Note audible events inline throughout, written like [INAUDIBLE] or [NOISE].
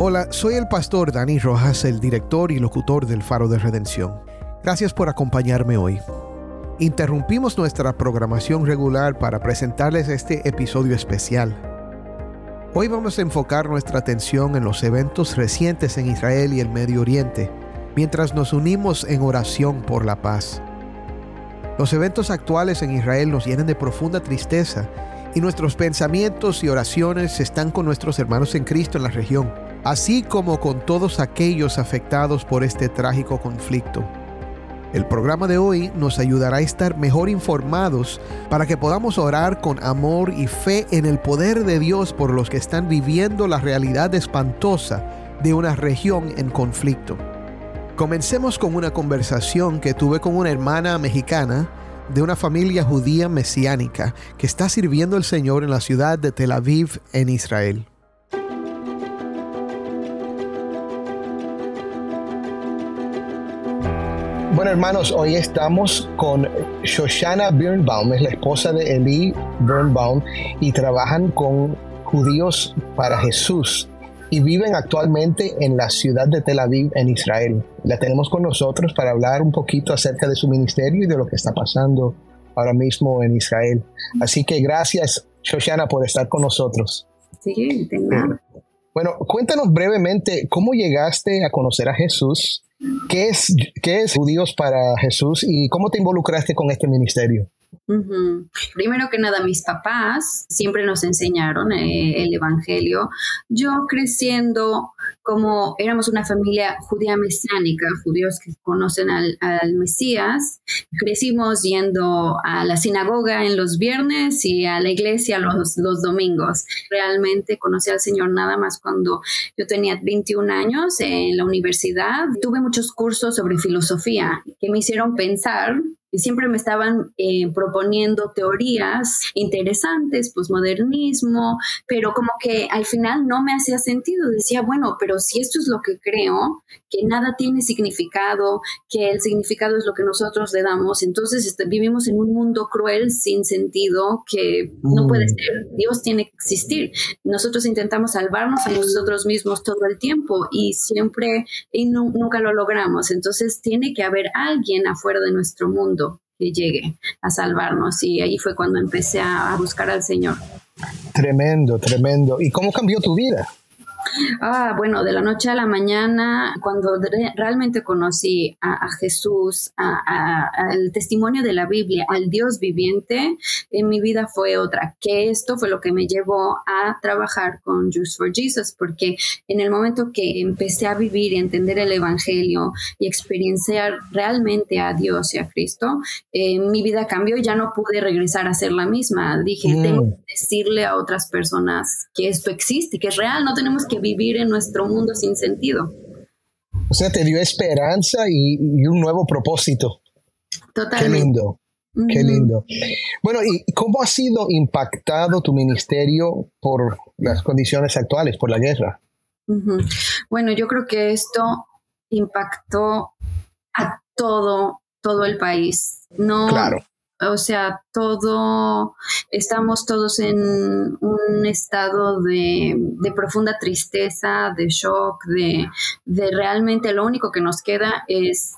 Hola, soy el pastor Dani Rojas, el director y locutor del Faro de Redención. Gracias por acompañarme hoy. Interrumpimos nuestra programación regular para presentarles este episodio especial. Hoy vamos a enfocar nuestra atención en los eventos recientes en Israel y el Medio Oriente, mientras nos unimos en oración por la paz. Los eventos actuales en Israel nos llenan de profunda tristeza y nuestros pensamientos y oraciones están con nuestros hermanos en Cristo en la región así como con todos aquellos afectados por este trágico conflicto. El programa de hoy nos ayudará a estar mejor informados para que podamos orar con amor y fe en el poder de Dios por los que están viviendo la realidad espantosa de una región en conflicto. Comencemos con una conversación que tuve con una hermana mexicana de una familia judía mesiánica que está sirviendo al Señor en la ciudad de Tel Aviv en Israel. Bueno, hermanos, hoy estamos con Shoshana Birnbaum, es la esposa de Eli Birnbaum, y trabajan con judíos para Jesús y viven actualmente en la ciudad de Tel Aviv, en Israel. La tenemos con nosotros para hablar un poquito acerca de su ministerio y de lo que está pasando ahora mismo en Israel. Así que gracias, Shoshana, por estar con nosotros. Sí, tengo. Bueno, cuéntanos brevemente cómo llegaste a conocer a Jesús ¿Qué es, ¿Qué es Judíos para Jesús y cómo te involucraste con este ministerio? Primero que nada, mis papás siempre nos enseñaron eh, el Evangelio. Yo creciendo como éramos una familia judía mesiánica, judíos que conocen al, Mesías, crecimos yendo a la sinagoga en los viernes y a la iglesia los, los domingos. Realmente conocí al Señor nada más cuando yo tenía 21 años en la universidad. Tuve muchos cursos sobre filosofía que me hicieron pensar siempre me estaban eh, proponiendo teorías interesantes, posmodernismo, pero como que al final no me hacía sentido. Decía, bueno, pero si esto es lo que creo, que nada tiene significado, que el significado es lo que nosotros le damos, entonces este, vivimos en un mundo cruel, sin sentido, que no puede mm. ser. Dios tiene que existir. Nosotros intentamos salvarnos a nosotros mismos todo el tiempo y siempre y nunca lo logramos. Entonces tiene que haber alguien afuera de nuestro mundo que llegue a salvarnos. Y ahí fue cuando empecé a, buscar al Señor. Tremendo, tremendo. ¿Y cómo cambió tu vida? Ah, bueno, de la noche a la mañana, cuando realmente conocí a, Jesús, al testimonio de la Biblia, al Dios viviente, en mi vida fue otra. Que esto fue lo que me llevó a trabajar con Juice for Jesus, porque en el momento que empecé a vivir y entender el Evangelio y experienciar realmente a Dios y a Cristo, eh, mi vida cambió y ya no pude regresar a ser la misma. Dije, mm. tengo que decirle a otras personas que esto existe, que es real, no tenemos que vivir en nuestro mundo sin sentido. O sea, te dio esperanza y, un nuevo propósito. Totalmente. Qué lindo. Qué lindo. Bueno, ¿y cómo ha sido impactado tu ministerio por las condiciones actuales, por la guerra? Bueno, yo creo que esto impactó a todo, todo el país. No, claro o sea, todo, estamos todos en un estado de, profunda tristeza, de shock, de, realmente lo único que nos queda es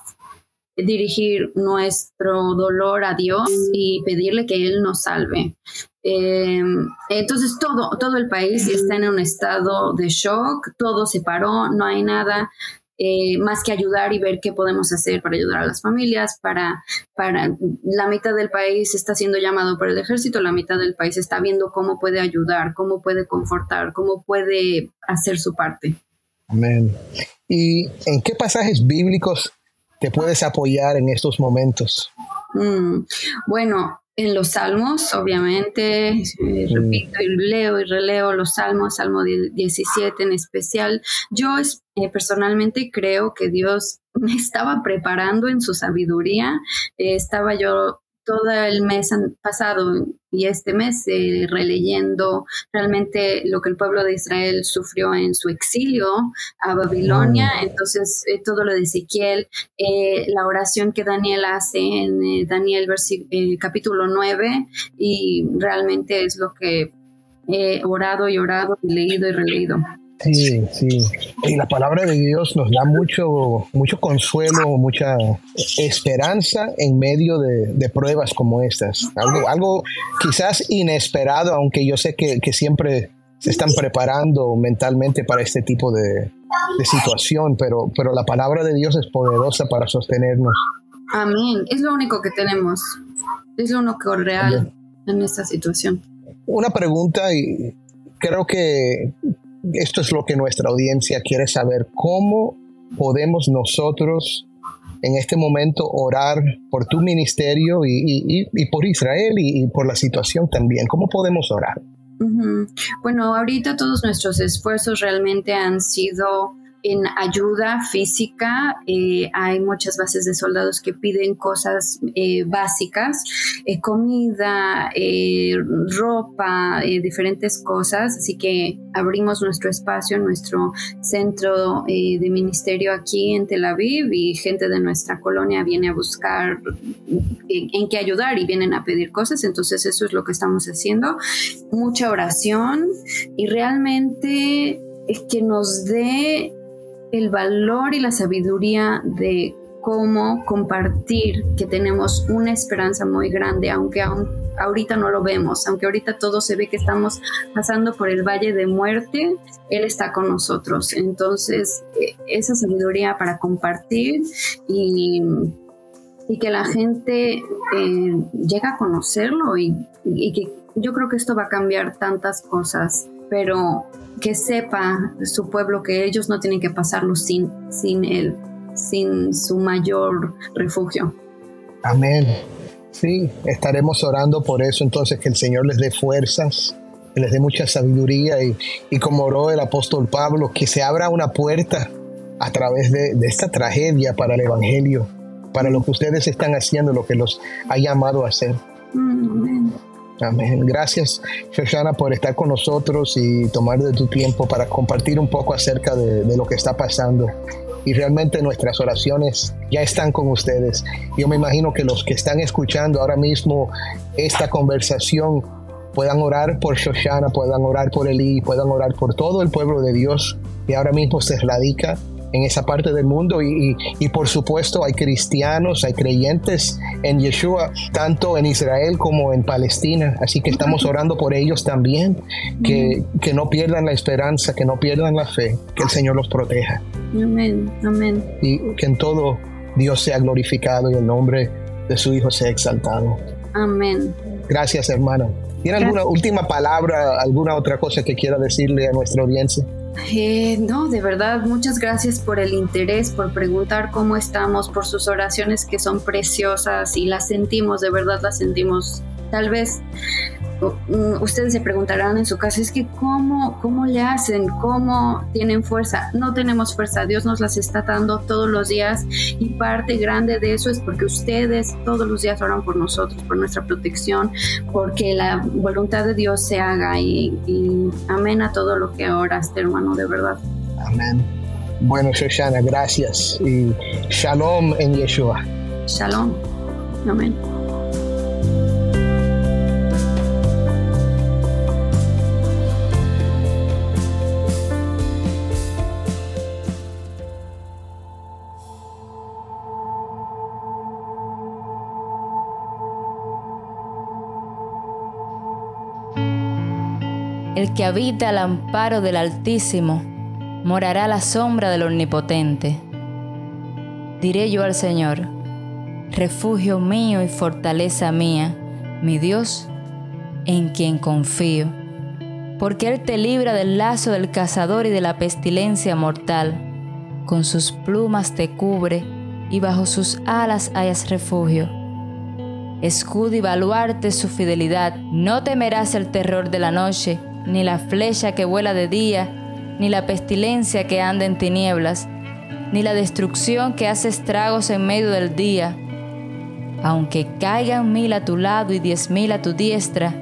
dirigir nuestro dolor a Dios y pedirle que Él nos salve. Em, entonces todo, todo el país está en un estado de shock, todo se paró, no hay nada. Eh, más que ayudar y ver qué podemos hacer para ayudar a las familias, para, para la mitad del país está siendo llamado por el ejército, la mitad del país está viendo cómo puede ayudar, cómo puede confortar, cómo puede hacer su parte. Amén. ¿Y en qué pasajes bíblicos te puedes apoyar en estos momentos? Mm, bueno, en los salmos, obviamente, eh, repito y leo y releo los salmos, Salmo 17 en especial. Yo eh, personalmente creo que Dios me estaba preparando en su sabiduría. Eh, estaba yo todo el mes pasado y este mes eh, releyendo realmente lo que el pueblo de Israel sufrió en su exilio a Babilonia. Entonces, todo lo de Ezequiel, la oración que Daniel hace en Daniel capítulo 9, y realmente es lo que he orado y orado y leído y releído. Sí, sí. Y la palabra de Dios nos da mucho, mucho consuelo, mucha esperanza en medio de, pruebas como estas. Algo, algo quizás inesperado, aunque yo sé que, siempre se están preparando mentalmente para este tipo de, de situación, pero, pero la palabra de Dios es poderosa para sostenernos. Amén. Es lo único que tenemos. Es lo único real en esta situación. Una pregunta y creo que esto es lo que nuestra audiencia quiere saber. ¿Cómo podemos nosotros en este momento orar por tu ministerio y, por Israel y, por la situación también? ¿Cómo podemos orar? Bueno, ahorita todos nuestros esfuerzos realmente han sido en ayuda física. Eh, hay muchas bases de soldados que piden cosas eh, básicas, eh, comida, ropa, diferentes cosas. Así que abrimos nuestro espacio, nuestro centro de ministerio aquí en Tel Aviv y gente de nuestra colonia viene a buscar en, en qué ayudar y vienen a pedir cosas. Entonces eso es lo que estamos haciendo. Mucha oración y realmente que nos dé el valor y la sabiduría de cómo compartir que tenemos una esperanza muy grande, aunque ahorita no lo vemos, aunque ahorita todo se ve que estamos pasando por el valle de muerte, Él está con nosotros. Entonces, e, esa sabiduría para compartir y, que la gente eh, llegue a conocerlo y, y que yo creo que esto va a cambiar tantas cosas, pero que sepa su pueblo que ellos no tienen que pasarlo sin, sin él, sin su mayor refugio. Amén. Sí, estaremos orando por eso, entonces que el Señor les dé fuerzas, que les dé mucha sabiduría y, y como oró el apóstol Pablo, que se abra una puerta a través de, de esta tragedia para el Evangelio, para lo que ustedes están haciendo, lo que los ha llamado a hacer. Mm, amén. Amén. Gracias, Shoshana, por estar con nosotros y tomar de tu tiempo para compartir un poco acerca de, lo que está pasando. Y realmente nuestras oraciones ya están con ustedes. Yo me imagino que los que están escuchando ahora mismo esta conversación puedan orar por Shoshana, puedan orar por Eli, puedan orar por todo el pueblo de Dios que ahora mismo se radica en esa parte del mundo y, por supuesto hay cristianos, hay creyentes en Yeshua, tanto en Israel como en Palestina. Así que estamos orando por ellos también, que, que no pierdan la esperanza, que no pierdan la fe, que el Señor los proteja. Amén, amén. Y que en todo Dios sea glorificado y el nombre de su Hijo sea exaltado. Amén. Gracias, hermano. ¿Tiene alguna última palabra, alguna otra cosa que quiera decirle a nuestra audiencia? Eh, no, de verdad, muchas gracias por el interés, por preguntar cómo estamos, por sus oraciones que son preciosas y las sentimos, de verdad las sentimos. Tal vez ustedes se preguntarán en su casa, es que ¿cómo, cómo le hacen? ¿Cómo tienen fuerza? No tenemos fuerza, Dios nos las está dando todos los días y parte grande de eso es porque ustedes todos los días oran por nosotros, por nuestra protección, porque la voluntad de Dios se haga y, y amén a todo lo que oraste, hermano, de verdad. Amén. Bueno, Shoshana, gracias y shalom en Yeshua. Shalom. Amén. El que habita al amparo del Altísimo morará la sombra del Omnipotente. Diré yo al Señor, refugio mío y fortaleza mía, mi Dios, en quien confío. Porque Él te libra del lazo del cazador y de la pestilencia mortal. Con sus plumas te cubre y bajo sus alas hayas refugio. Escudo y baluarte su fidelidad, no temerás el terror de la noche ni la flecha que vuela de día, ni la pestilencia que anda en tinieblas, ni la destrucción que hace estragos en medio del día. Aunque caigan mil a tu lado y diez mil a tu diestra,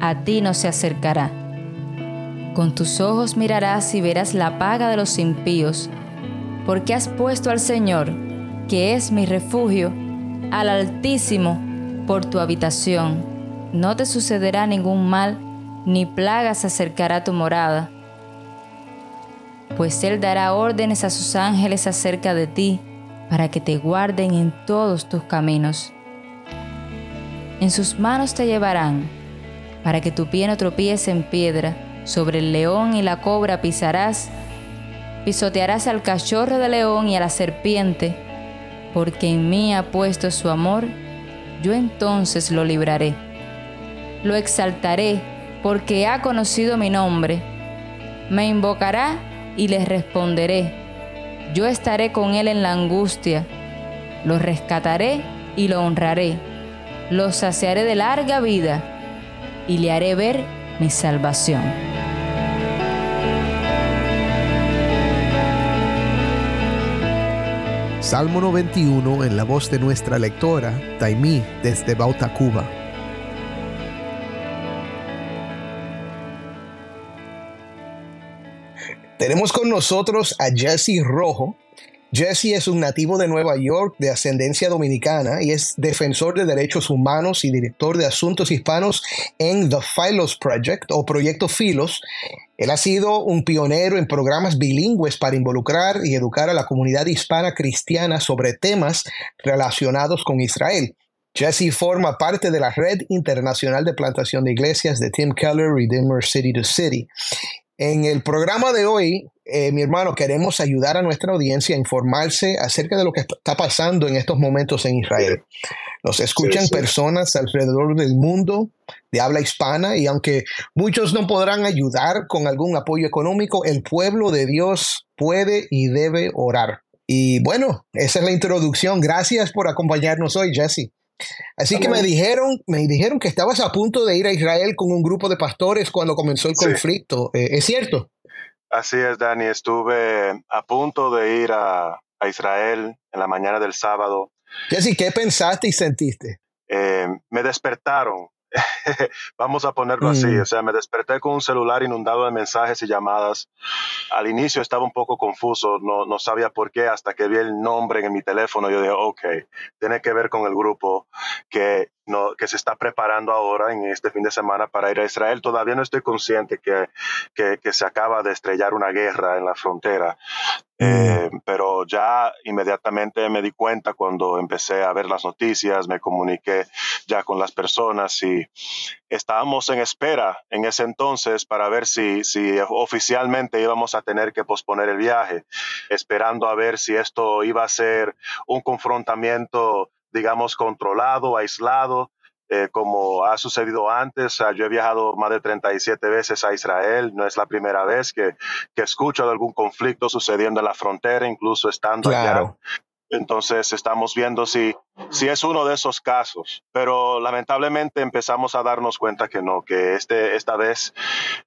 a ti no se acercará. Con tus ojos mirarás y verás la paga de los impíos, porque has puesto al Señor, que es mi refugio, al Altísimo, por tu habitación. No te sucederá ningún mal, ni plaga se acercará a tu morada. pues Él dará órdenes a sus ángeles acerca de ti, para que te guarden en todos tus caminos. En sus manos te llevarán, para que tu pie no tropiece en piedra, sobre el león y la cobra pisarás, pisotearás al cachorro de león y a la serpiente, porque en mí ha puesto su amor, yo entonces lo libraré. Lo exaltaré, porque ha conocido mi nombre. Me invocará y le responderé. Yo estaré con él en la angustia. Lo rescataré y lo honraré. Lo saciaré de larga vida y le haré ver mi salvación. Salmo 91 en la voz de nuestra lectora, Taimí, desde Bauta, Cuba. Tenemos con nosotros a Jesse Rojo. Jesse es un nativo de Nueva York de ascendencia dominicana y es defensor de derechos humanos y director de asuntos hispanos en The Philos Project o Proyecto Philos. Él ha sido un pionero en programas bilingües para involucrar y educar a la comunidad hispana cristiana sobre temas relacionados con Israel. Jesse forma parte de la Red Internacional de Plantación de Iglesias de Tim Keller Redeemer City to City. En el programa de hoy, eh, mi hermano, queremos ayudar a nuestra audiencia a informarse acerca de lo que está pasando en estos momentos en Israel. Nos escuchan personas alrededor del mundo de habla hispana y aunque muchos no podrán ayudar con algún apoyo económico, el pueblo de Dios puede y debe orar. Y bueno, esa es la introducción. Gracias por acompañarnos hoy, Jesse. Así que me dijeron, me dijeron que estabas a punto de ir a Israel con un grupo de pastores cuando comenzó el conflicto. Eh, ¿Es cierto? Así es, Dani. Estuve a punto de ir a, Israel en la mañana del sábado. Jesse, ¿qué pensaste y sentiste? Eh, me despertaron [LAUGHS] Vamos a ponerlo así, mm. o sea, me desperté con un celular inundado de mensajes y llamadas. Al inicio estaba un poco confuso, no, no sabía por qué, hasta que vi el nombre en mi teléfono, yo dije, ok, tiene que ver con el grupo que no, que se está preparando ahora en este fin de semana para ir a Israel. Todavía no estoy consciente que, que, se acaba de estrellar una guerra en la frontera, mm. eh, pero ya inmediatamente me di cuenta cuando empecé a ver las noticias, me comuniqué ya con las personas y estábamos en espera en ese entonces para ver si, si oficialmente íbamos a tener que posponer el viaje, esperando a ver si esto iba a ser un confrontamiento digamos, controlado, aislado, eh, como ha sucedido antes. yo he viajado más de 37 veces a Israel. No es la primera vez que, que escucho de algún conflicto sucediendo en la frontera, incluso estando allá. Entonces estamos viendo si, si es uno de esos casos, pero lamentablemente empezamos a darnos cuenta que no, que este, esta vez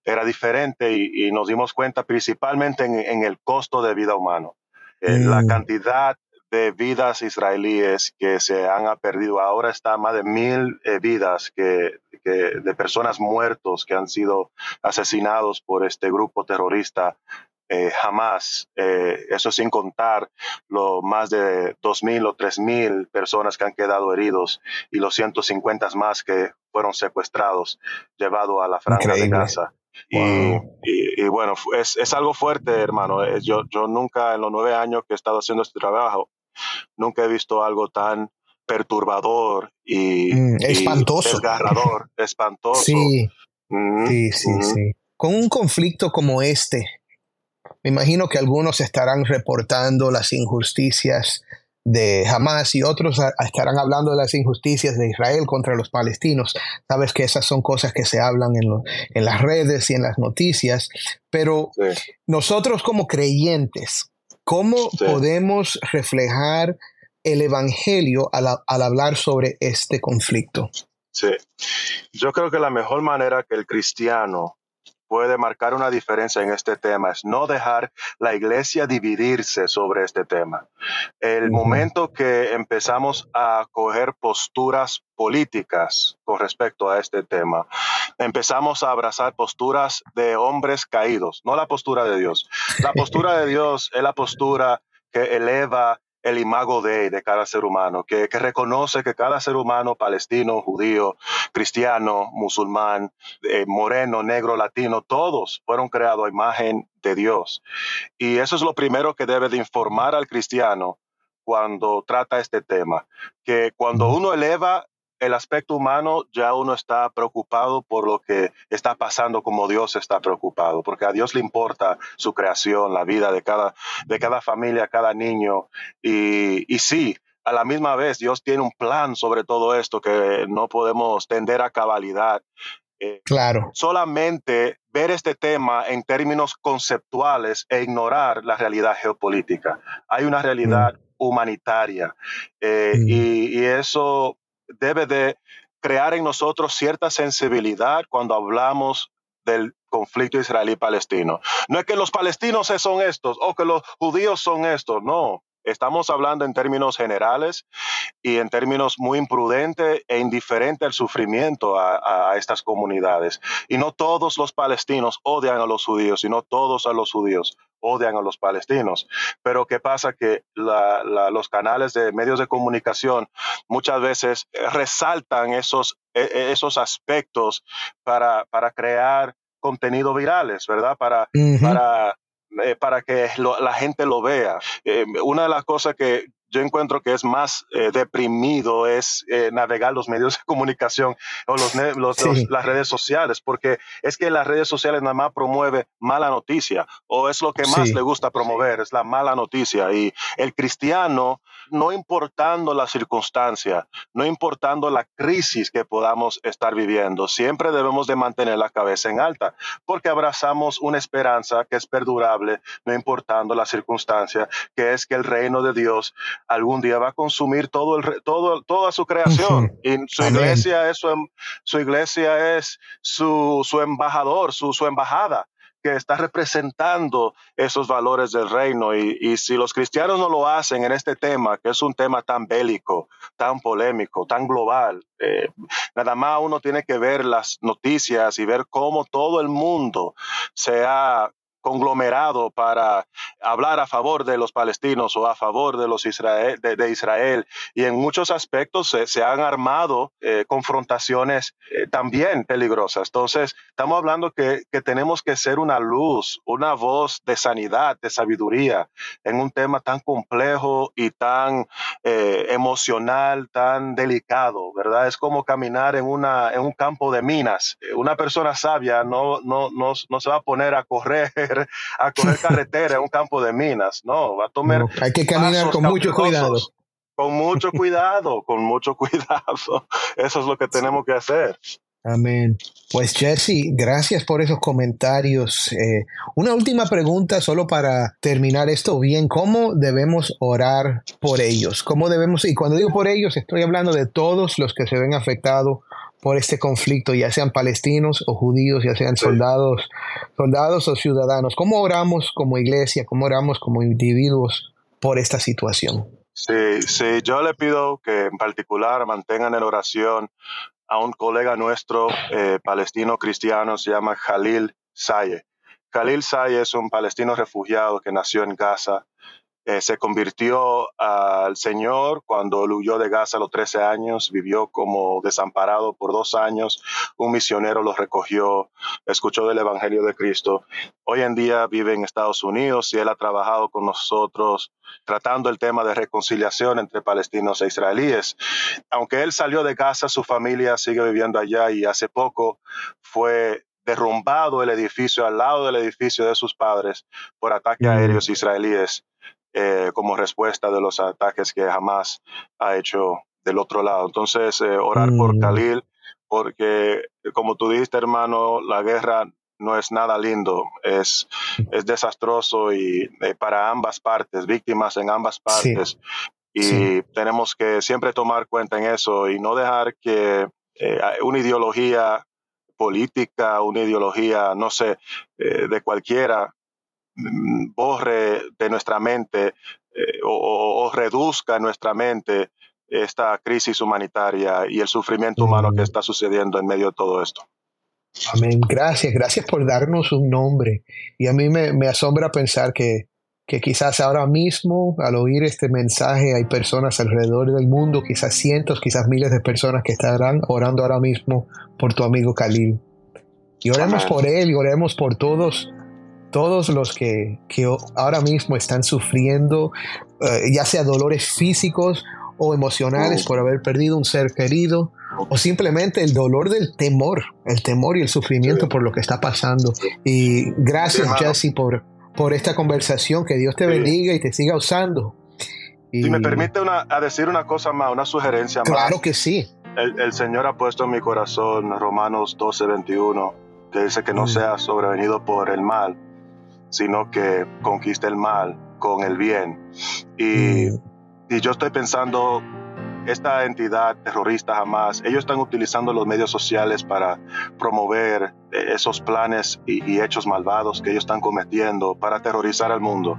era diferente y, nos dimos cuenta principalmente en, el costo de vida humano. Eh, la mm. cantidad de vidas israelíes que se han perdido. Ahora está más de mil eh, vidas que, de personas muertos que han sido asesinados por este grupo terrorista eh, jamás, eh, eso sin contar los más de dos mil o tres mil personas que han quedado heridos y los 150 más que fueron secuestrados, llevados a la franja de Gaza. Y, bueno, es, es, algo fuerte, hermano. Yo, yo nunca en los nueve años que he estado haciendo este trabajo, Nunca he visto algo tan perturbador y, mm, espantoso. desgarrador, [LAUGHS] espantoso. Sí, mm, sí, sí, mm. sí. Con un conflicto como este, me imagino que algunos estarán reportando las injusticias de Hamas y otros estarán hablando de las injusticias de Israel contra los palestinos. Sabes que esas son cosas que se hablan en, las redes y en las noticias, pero nosotros como creyentes, ¿Cómo podemos reflejar el Evangelio al, hablar sobre este conflicto? Sí, yo creo que la mejor manera que el cristiano puede marcar una diferencia en este tema es no dejar la iglesia dividirse sobre este tema. El momento que empezamos a coger posturas políticas con respecto a este tema, empezamos a abrazar posturas de hombres caídos, no la postura de Dios. La postura de Dios es la postura que eleva el imago de, de cada ser humano, que, reconoce que cada ser humano, palestino, judío, cristiano, musulmán, eh, moreno, negro, latino, todos fueron creados a imagen de Dios. Y eso es lo primero que debe de informar al cristiano cuando trata este tema, que cuando uno eleva el aspecto humano ya uno está preocupado por lo que está pasando como Dios está preocupado, porque a Dios le importa su creación, la vida de cada, de cada familia, cada niño. Y, y sí, a la misma vez Dios tiene un plan sobre todo esto que no podemos tender a cabalidad. Eh, claro. Solamente ver este tema en términos conceptuales e ignorar la realidad geopolítica. Hay una realidad mm. humanitaria eh, mm. y, y, eso debe de crear en nosotros cierta sensibilidad cuando hablamos del conflicto israelí-palestino. No es que los palestinos son estos o que los judíos son estos, no. Estamos hablando en términos generales y en términos muy imprudentes e indiferente al sufrimiento a, estas comunidades. Y no todos los palestinos odian a los judíos, sino todos a los judíos odian a los palestinos. Pero ¿qué pasa? Que los canales de medios de comunicación muchas veces resaltan esos, e, e, esos aspectos para, para crear contenido virales, ¿verdad? Para, para eh, para que la gente lo vea. Eh, una de las cosas que yo encuentro que es más eh, deprimido es navegar los medios de comunicación o los, las redes sociales, porque es que las redes sociales nada más promueve mala noticia o es lo que más le gusta promover, es la mala noticia. Y el cristiano no importando la circunstancia, no importando la crisis que podamos estar viviendo, siempre debemos de mantener la cabeza en alta, porque abrazamos una esperanza que es perdurable, no importando la circunstancia, que es que el reino de Dios algún día va a consumir todo el, todo, toda su creación. Y su iglesia es su, em, su iglesia es su, su embajador, su, su embajada que está representando esos valores del reino. Y, si los cristianos no lo hacen en este tema, que es un tema tan bélico, tan polémico, tan global, eh, nada más uno tiene que ver las noticias y ver cómo todo el mundo se ha conglomerado para hablar a favor de los palestinos o a favor de los Israel, de, Israel. Y en muchos aspectos se, han armado eh, confrontaciones eh, también peligrosas. Entonces, estamos hablando que, que, tenemos que ser una luz, una voz de sanidad, de sabiduría, en un tema tan complejo y tan eh, emocional, tan delicado, ¿verdad? Es como caminar en, una, en un campo de minas. Una persona sabia no, no, no, no se va a poner a correr a correr carretera en un campo de minas, no, va a tomar... hay que caminar con mucho cuidado. Con mucho cuidado, con mucho cuidado. [LAUGHS] Eso es lo que tenemos que hacer. Amén. Pues Jesse, gracias por esos comentarios. Eh, una última pregunta solo para terminar esto bien. ¿Cómo debemos orar por ellos? ¿Cómo debemos, y cuando digo por ellos, estoy hablando de todos los que se ven afectados por este conflicto, ya sean palestinos o judíos, ya sean soldados, soldados o ciudadanos. ¿Cómo oramos como iglesia, cómo oramos como individuos por esta situación? Sí, sí, yo le pido que en particular mantengan en oración a un colega nuestro eh, palestino cristiano, se llama Khalil Saye. Khalil Saye es un palestino refugiado que nació en Gaza eh, se convirtió al Señor cuando huyó de Gaza a los 13 años, vivió como desamparado por dos años, un misionero lo recogió, escuchó del Evangelio de Cristo. Hoy en día vive en Estados Unidos y él ha trabajado con nosotros tratando el tema de reconciliación entre palestinos e israelíes. Aunque él salió de Gaza, su familia sigue viviendo allá y hace poco fue derrumbado el edificio al lado del edificio de sus padres por ataques mm. aéreos israelíes. Eh, como respuesta de los ataques que jamás ha hecho del otro lado. Entonces, eh, orar por mm. Khalil, porque como tú dijiste, hermano, la guerra no es nada lindo, es, [LAUGHS] es desastroso y eh, para ambas partes, víctimas en ambas partes. Y tenemos que siempre tomar cuenta en eso y no dejar que una ideología política, una ideología, no sé, de cualquiera, borre de nuestra mente eh, o, reduzca en nuestra mente esta crisis humanitaria y el sufrimiento humano que mm. está sucediendo en medio de todo esto. Amén. Gracias, gracias por darnos un nombre. Y a mí me, asombra pensar que que quizás ahora mismo al oír este mensaje hay personas alrededor del mundo, quizás cientos, quizás miles de personas que estarán orando ahora mismo por tu amigo Khalil. Y oremos por él y oremos por todos, todos los que, ahora mismo están sufriendo, eh, ya sea dolores físicos o emocionales por haber perdido un ser querido, o simplemente el dolor del temor, el temor y el sufrimiento por lo que está pasando. Y gracias, Jesse, por, por esta conversación. Que Dios te bendiga y te siga usando. Y... Si me permite una, a decir una cosa más, una sugerencia más. Claro que sí. El, Señor ha puesto en mi corazón Romanos 12, 21, que dice que no mm. sea sobrevenido por el mal, sino que conquiste el mal con el bien. Y, mm. y yo estoy pensando esta entidad terrorista jamás, ellos están utilizando los medios sociales para promover eh, esos planes y, hechos malvados que ellos están cometiendo para aterrorizar al mundo.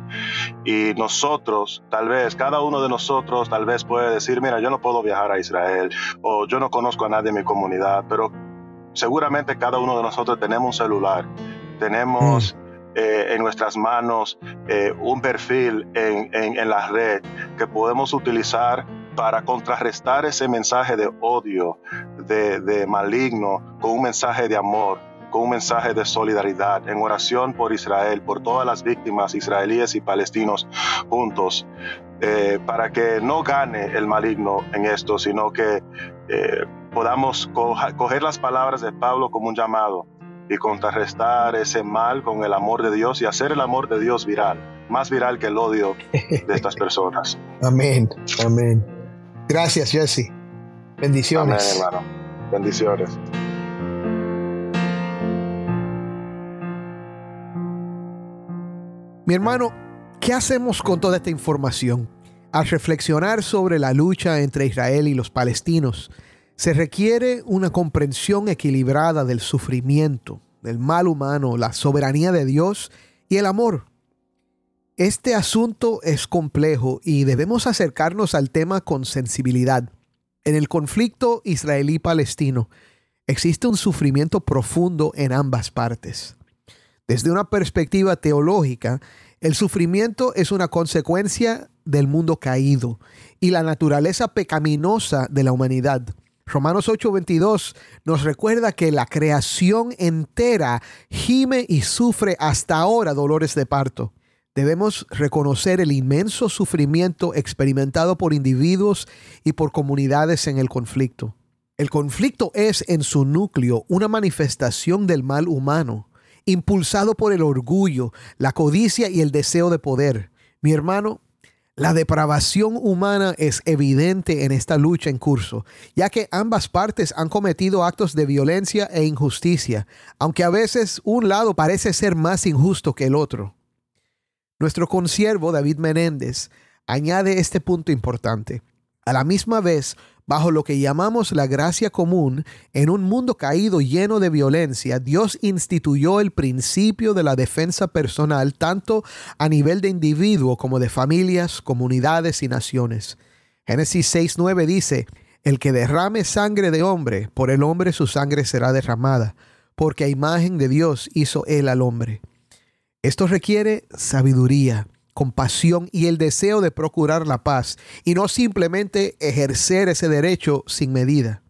Y nosotros, tal vez, cada uno de nosotros tal vez puede decir, mira, yo no puedo viajar a Israel o yo no conozco a nadie en mi comunidad, pero seguramente cada uno de nosotros tenemos un celular, tenemos... Mm. Eh, en nuestras manos eh, un perfil en, en, la red que podemos utilizar para contrarrestar ese mensaje de odio, de, maligno, con un mensaje de amor, con un mensaje de solidaridad, en oración por Israel, por todas las víctimas israelíes y palestinos juntos, eh, para que no gane el maligno en esto, sino que podamos coger las palabras de Pablo como un llamado y contrarrestar ese mal con el amor de Dios y hacer el amor de Dios viral, más viral que el odio de estas [LAUGHS] personas. amén, amén. Gracias, Jesse. Bendiciones. hermano. Bendiciones. Mi hermano, ¿qué hacemos con toda esta información? Al reflexionar sobre la lucha entre Israel y los palestinos, se requiere una comprensión equilibrada del sufrimiento, del mal humano, la soberanía de Dios y el amor este asunto es complejo y debemos acercarnos al tema con sensibilidad. En el conflicto israelí-palestino existe un sufrimiento profundo en ambas partes. Desde una perspectiva teológica, el sufrimiento es una consecuencia del mundo caído y la naturaleza pecaminosa de la humanidad. Romanos 8:22 nos recuerda que la creación entera gime y sufre hasta ahora dolores de parto. Debemos reconocer el inmenso sufrimiento experimentado por individuos y por comunidades en el conflicto. El conflicto es en su núcleo una manifestación del mal humano, impulsado por el orgullo, la codicia y el deseo de poder. Mi hermano, la depravación humana es evidente en esta lucha en curso, ya que ambas partes han cometido actos de violencia e injusticia, aunque a veces un lado parece ser más injusto que el otro. Nuestro consiervo David Menéndez añade este punto importante. A la misma vez, bajo lo que llamamos la gracia común, en un mundo caído lleno de violencia, Dios instituyó el principio de la defensa personal tanto a nivel de individuo como de familias, comunidades y naciones. Génesis 6.9 dice, El que derrame sangre de hombre, por el hombre su sangre será derramada, porque a imagen de Dios hizo él al hombre. Esto requiere sabiduría, compasión y el deseo de procurar la paz y no simplemente ejercer ese derecho sin medida.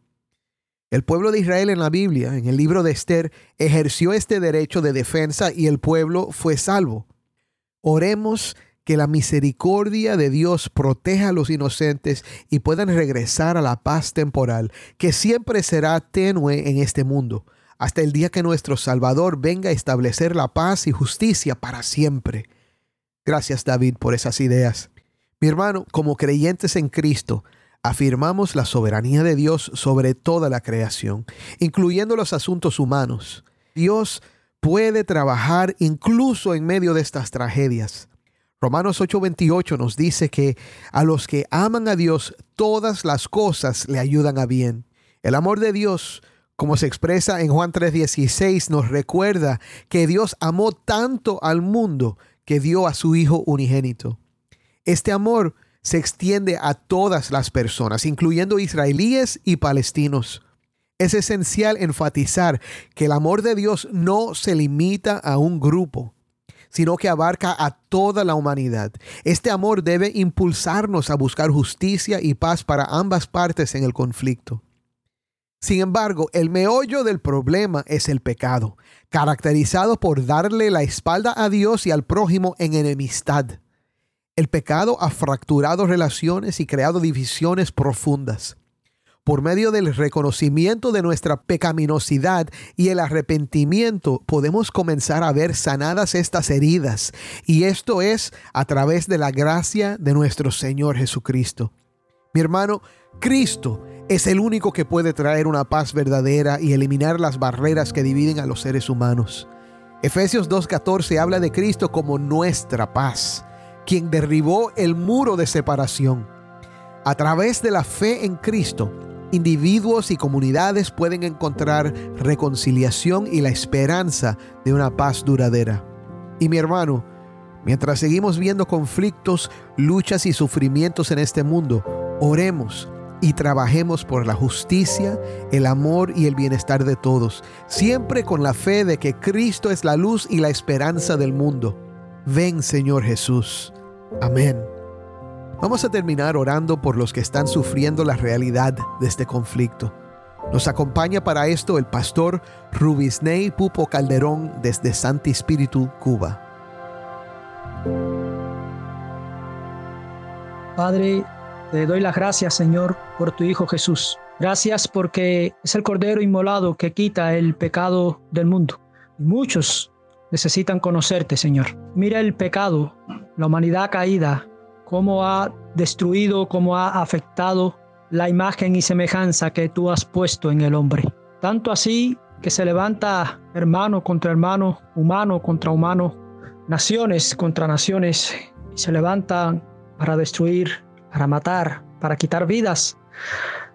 El pueblo de Israel en la Biblia, en el libro de Esther, ejerció este derecho de defensa y el pueblo fue salvo. Oremos que la misericordia de Dios proteja a los inocentes y puedan regresar a la paz temporal, que siempre será tenue en este mundo hasta el día que nuestro Salvador venga a establecer la paz y justicia para siempre. Gracias David por esas ideas. Mi hermano, como creyentes en Cristo, afirmamos la soberanía de Dios sobre toda la creación, incluyendo los asuntos humanos. Dios puede trabajar incluso en medio de estas tragedias. Romanos 8:28 nos dice que a los que aman a Dios todas las cosas le ayudan a bien. El amor de Dios como se expresa en Juan 3:16, nos recuerda que Dios amó tanto al mundo que dio a su Hijo unigénito. Este amor se extiende a todas las personas, incluyendo israelíes y palestinos. Es esencial enfatizar que el amor de Dios no se limita a un grupo. sino que abarca a toda la humanidad. Este amor debe impulsarnos a buscar justicia y paz para ambas partes en el conflicto. Sin embargo, el meollo del problema es el pecado, caracterizado por darle la espalda a Dios y al prójimo en enemistad. El pecado ha fracturado relaciones y creado divisiones profundas. Por medio del reconocimiento de nuestra pecaminosidad y el arrepentimiento podemos comenzar a ver sanadas estas heridas, y esto es a través de la gracia de nuestro Señor Jesucristo. Mi hermano, Cristo es el único que puede traer una paz verdadera y eliminar las barreras que dividen a los seres humanos. Efesios 2.14 habla de Cristo como nuestra paz, quien derribó el muro de separación. A través de la fe en Cristo, individuos y comunidades pueden encontrar reconciliación y la esperanza de una paz duradera. Y mi hermano, mientras seguimos viendo conflictos, luchas y sufrimientos en este mundo, oremos y trabajemos por la justicia, el amor y el bienestar de todos, siempre con la fe de que Cristo es la luz y la esperanza del mundo. Ven Señor Jesús. Amén. Vamos a terminar orando por los que están sufriendo la realidad de este conflicto. Nos acompaña para esto el pastor Rubisney Pupo Calderón desde Santi Espíritu, Cuba. Padre, te doy las gracias, Señor, por tu Hijo Jesús. Gracias porque es el Cordero inmolado que quita el pecado del mundo. Muchos necesitan conocerte, Señor. Mira el pecado, la humanidad caída, cómo ha destruido, cómo ha afectado la imagen y semejanza que tú has puesto en el hombre. Tanto así que se levanta hermano contra hermano, humano contra humano, naciones contra naciones, y se levantan para destruir, para matar, para quitar vidas,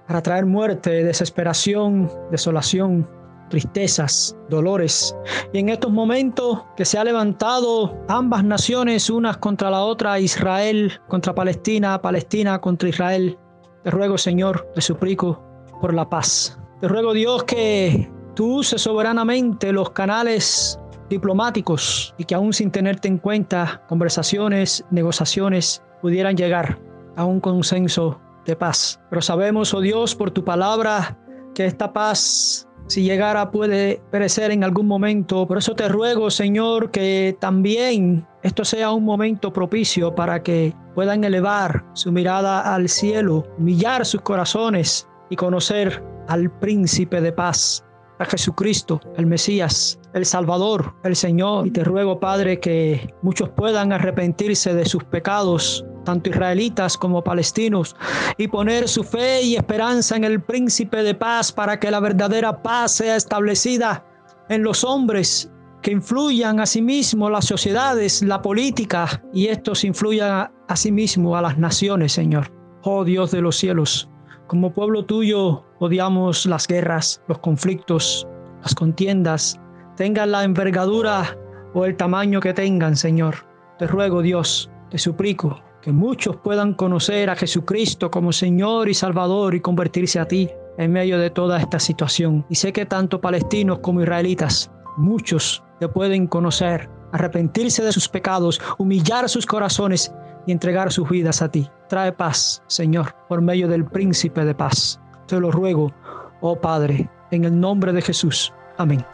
para traer muerte, desesperación, desolación, tristezas, dolores. Y en estos momentos que se ha levantado ambas naciones, unas contra la otra, Israel contra Palestina, Palestina contra Israel, te ruego Señor, te suplico por la paz. Te ruego Dios que tú uses soberanamente los canales diplomáticos y que aún sin tenerte en cuenta, conversaciones, negociaciones pudieran llegar a un consenso de paz. Pero sabemos, oh Dios, por tu palabra, que esta paz si llegara puede perecer en algún momento. Por eso te ruego, Señor, que también esto sea un momento propicio para que puedan elevar su mirada al cielo, humillar sus corazones y conocer al príncipe de paz, a Jesucristo, el Mesías, el Salvador, el Señor. Y te ruego, Padre, que muchos puedan arrepentirse de sus pecados tanto israelitas como palestinos, y poner su fe y esperanza en el príncipe de paz para que la verdadera paz sea establecida en los hombres que influyan a sí mismos las sociedades, la política, y estos influyan a sí mismos a las naciones, Señor. Oh Dios de los cielos, como pueblo tuyo odiamos las guerras, los conflictos, las contiendas, tengan la envergadura o el tamaño que tengan, Señor. Te ruego, Dios, te suplico, que muchos puedan conocer a Jesucristo como Señor y Salvador y convertirse a ti en medio de toda esta situación. Y sé que tanto palestinos como israelitas, muchos te pueden conocer, arrepentirse de sus pecados, humillar sus corazones y entregar sus vidas a ti. Trae paz, Señor, por medio del príncipe de paz. Te lo ruego, oh Padre, en el nombre de Jesús. Amén.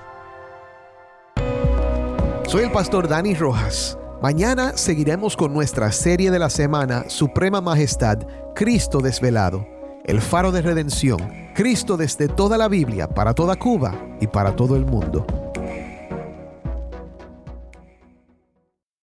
Soy el pastor Dani Rojas. Mañana seguiremos con nuestra serie de la semana Suprema Majestad, Cristo desvelado, el faro de redención, Cristo desde toda la Biblia, para toda Cuba y para todo el mundo.